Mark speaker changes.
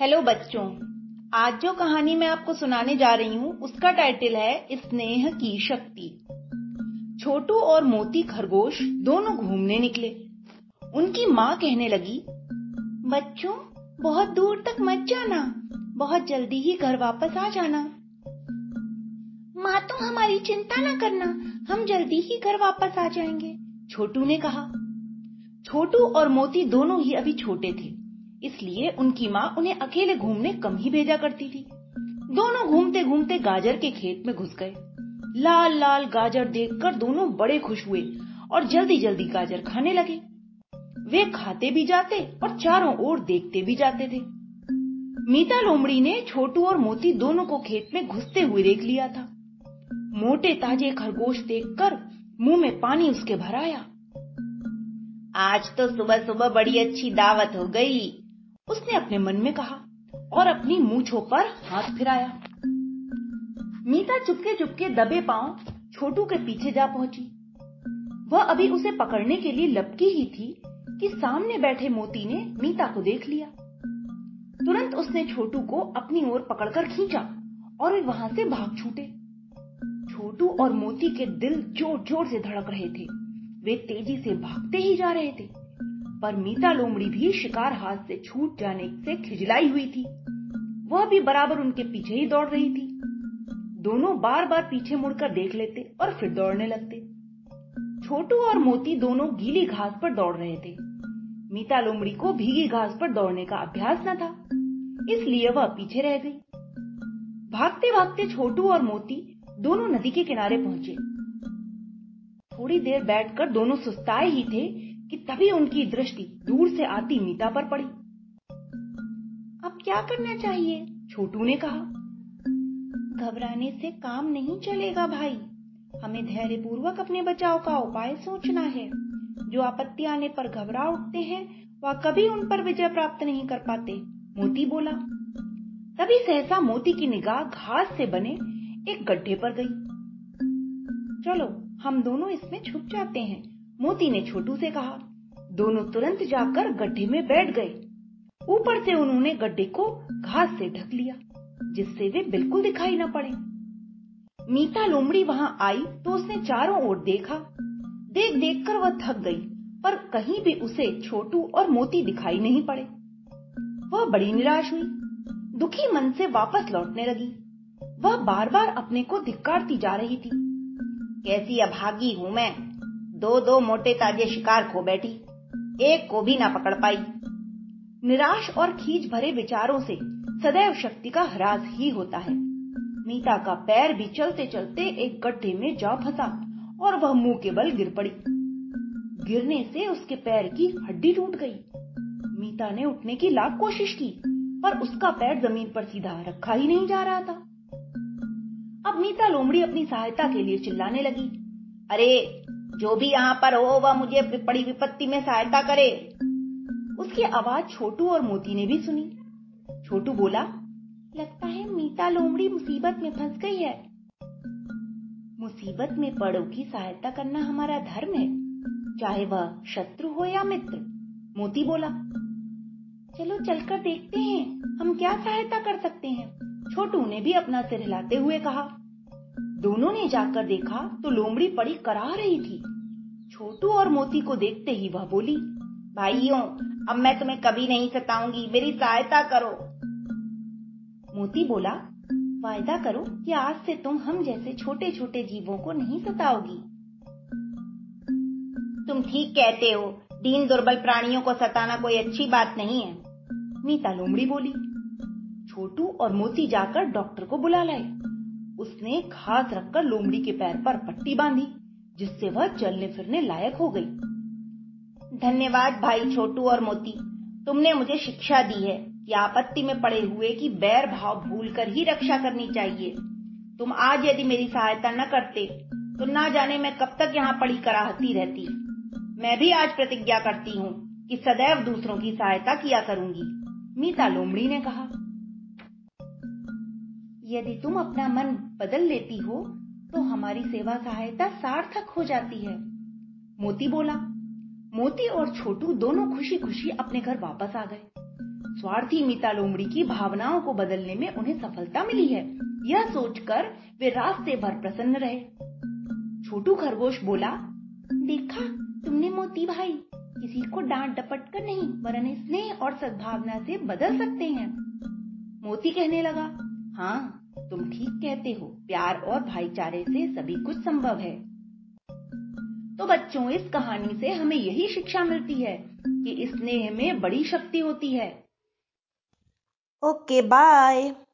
Speaker 1: Hello बच्चों। आज जो कहानी मैं आपको सुनाने जा रही हूँ, उसका टाइटल है स्नेह की शक्ति। छोटू और मोती खरगोश दोनों घूमने निकले। उनकी माँ कहने लगी, बच्चों, बहुत दूर तक मत जाना। बहुत जल्दी ही घर वापस आ जाना।
Speaker 2: माँ तो हमारी चिंता न करना। हम जल्दी ही घर वापस आ जाएँगे।
Speaker 1: छोटू ने कहा। छोटू और मोती दोनों ही अभी छोटे थे। इसलिए उनकी माँ उन्हें अकेले घूमने कम ही भेजा करती थी। दोनों घूमते घूमते गाजर के खेत में घुस गए। लाल लाल गाजर देखकर दोनों बड़े खुश हुए और जल्दी जल्दी गाजर खाने लगे। वे खाते भी जाते और चारों ओर देखते भी जाते थे। मीता लोमड़ी ने छोटू और मोती दोनों को खेत में घुसते हुए देख लिया था। मोटे ताजे खरगोश देखकर मुँह में पानी उसके भर आया। आज तो सुबह सुबह बड़ी अच्छी दावत हो गई। उसने अपने मन में कहा और अपनी मूछों पर हाथ फिराया। मीता चुपके चुपके दबे पाँव छोटू के पीछे जा पहुँची। वह अभी उसे पकड़ने के लिए लपकी ही थी कि सामने बैठे मोती ने मीता को देख लिया। तुरंत उसने छोटू को अपनी ओर पकड़कर खींचा और वे वहाँ से भाग छूटे। छोटू और मोती के दिल ज़ोर ज़ोर से धड़क रहे थे। वे तेज़ी से भागते ही जा रहे थे। पर मीता लोमड़ी भी शिकार हाथ से छूट जाने से खिजलाई हुई थी। वह भी बराबर उनके पीछे ही दौड़ रही थी। दोनों बार बार पीछे मुड़कर देख लेते और फिर दौड़ने लगते। छोटू और मोती दोनों गीली घास पर दौड़ रहे थे। मीता लोमड़ी को भीगी घास पर दौड़ने का अभ्यास न था, इसलिए वह पीछे रह गई। भागते भागते छोटू और मोती दोनों नदी के किनारे पहुँचे। थोड़ी देर बैठकर दोनों सुस्ताए ही थे कि तभी उनकी दृष्टि दूर से आती मीता पर पड़ी।
Speaker 2: अब क्या करना चाहिए?
Speaker 1: छोटू ने कहा
Speaker 2: घबराने से काम नहीं चलेगा भाई। हमें धैर्य पूर्वक अपने बचाव का उपाय सोचना है। जो आपत्ति आने पर घबरा उठते हैं वह कभी उन पर विजय प्राप्त नहीं कर पाते
Speaker 1: मोती बोला। तभी सहसा मोती की निगाह घास से बने एक गड्ढे पर गई। चलो हम दोनों इसमें छुप जाते हैं। मोती ने छोटू से कहा, दोनों तुरंत जाकर गड्ढे में बैठ गए। ऊपर से उन्होंने गड्ढे को घास से ढक लिया, जिससे वे बिल्कुल दिखाई न पड़े। मीता लोमड़ी वहाँ आई तो उसने चारों ओर देखा। देख देख कर वह थक गई, पर कहीं भी उसे छोटू और मोती दिखाई नहीं पड़े। वह बड़ी निराश हुई, दुखी मन से वापस लौटने लगी। वह बार बार अपने को धिक्कारती जा रही थी, कैसी अभागी हूँ मैं? दो दो मोटे ताजे शिकार खो बैठी। एक को भी ना पकड़ पाई। निराश और खींच भरे विचारों से सदैव शक्ति का ह्रास ही होता है। मीता का पैर भी चलते चलते एक गड्ढे में जा फंसा और वह मुँह के बल गिर पड़ी। गिरने से उसके पैर की हड्डी टूट गई। मीता ने उठने की लाख कोशिश की, पर उसका पैर ज़मीन पर सीधा रखा ही नहीं जा रहा था। अब मीता लोमड़ी अपनी सहायता के लिए चिल्लाने लगी। अरे जो भी यहाँ पर हो, वह मुझे बड़ी विपत्ति में सहायता करे। उसकी आवाज़ छोटू और मोती ने भी सुनी। छोटू बोला,
Speaker 2: लगता है मीता लोमड़ी मुसीबत में फंस गई है।
Speaker 1: मुसीबत में पड़ो की सहायता करना हमारा धर्म है, चाहे वह शत्रु हो या मित्र। मोती बोला,
Speaker 2: चलो चलकर देखते हैं, हम क्या सहायता कर सकते हैं?
Speaker 1: छोटू ने भी अपना सिर हिलाते हुए कहा दोनों ने जाकर देखा तो लोमड़ी पड़ी करा रही थी। छोटू और मोती को देखते ही वह बोली, भाइयों, अब मैं तुम्हें कभी नहीं सताऊँगी, मेरी सहायता करो। मोती बोला, वायदा करो कि आज से तुम हम जैसे छोटे छोटे जीवों को नहीं सताओगी। तुम ठीक कहते हो, दीन दुर्बल प्राणियों को सताना कोई अच्छी बात नहीं है। मीता लोमड़ी बोली। छोटू और मोती जाकर डॉक्टर को बुला लाए। उसने घास रखकर लोमड़ी के पैर पर पट्टी बांधी, जिससे वह चलने फिरने लायक हो गई। धन्यवाद भाई छोटू और मोती, तुमने मुझे शिक्षा दी है कि आपत्ति में पड़े हुए की बैर भाव भूल कर ही रक्षा करनी चाहिए। तुम आज यदि मेरी सहायता न करते तो ना जाने मैं कब तक यहाँ पड़ी कराहती रहती। मैं भी आज प्रतिज्ञा करती हूँ कि सदैव दूसरों की सहायता किया करूँगी, मीता लोमड़ी ने कहा। यदि तुम अपना मन बदल लेती हो तो हमारी सेवा सहायता सार्थक हो जाती है। मोती बोला, मोती और छोटू दोनों खुशी खुशी अपने घर वापस आ गए। स्वार्थी मीता लोमड़ी की भावनाओं को बदलने में उन्हें सफलता मिली है। यह सोचकर वे रास्ते भर प्रसन्न रहे। छोटू खरगोश बोला,
Speaker 2: देखा, तुमने मोती भाई। किसी को डांट डपट कर नहीं, वरन स्नेह और सद्भावना से बदल सकते हैं।
Speaker 1: मोती कहने लगा हाँ तुम ठीक कहते हो, प्यार और भाईचारे से सभी कुछ संभव है। तो बच्चों, इस कहानी से हमें यही शिक्षा मिलती है कि स्नेह में बड़ी शक्ति होती है।
Speaker 2: Okay, bye.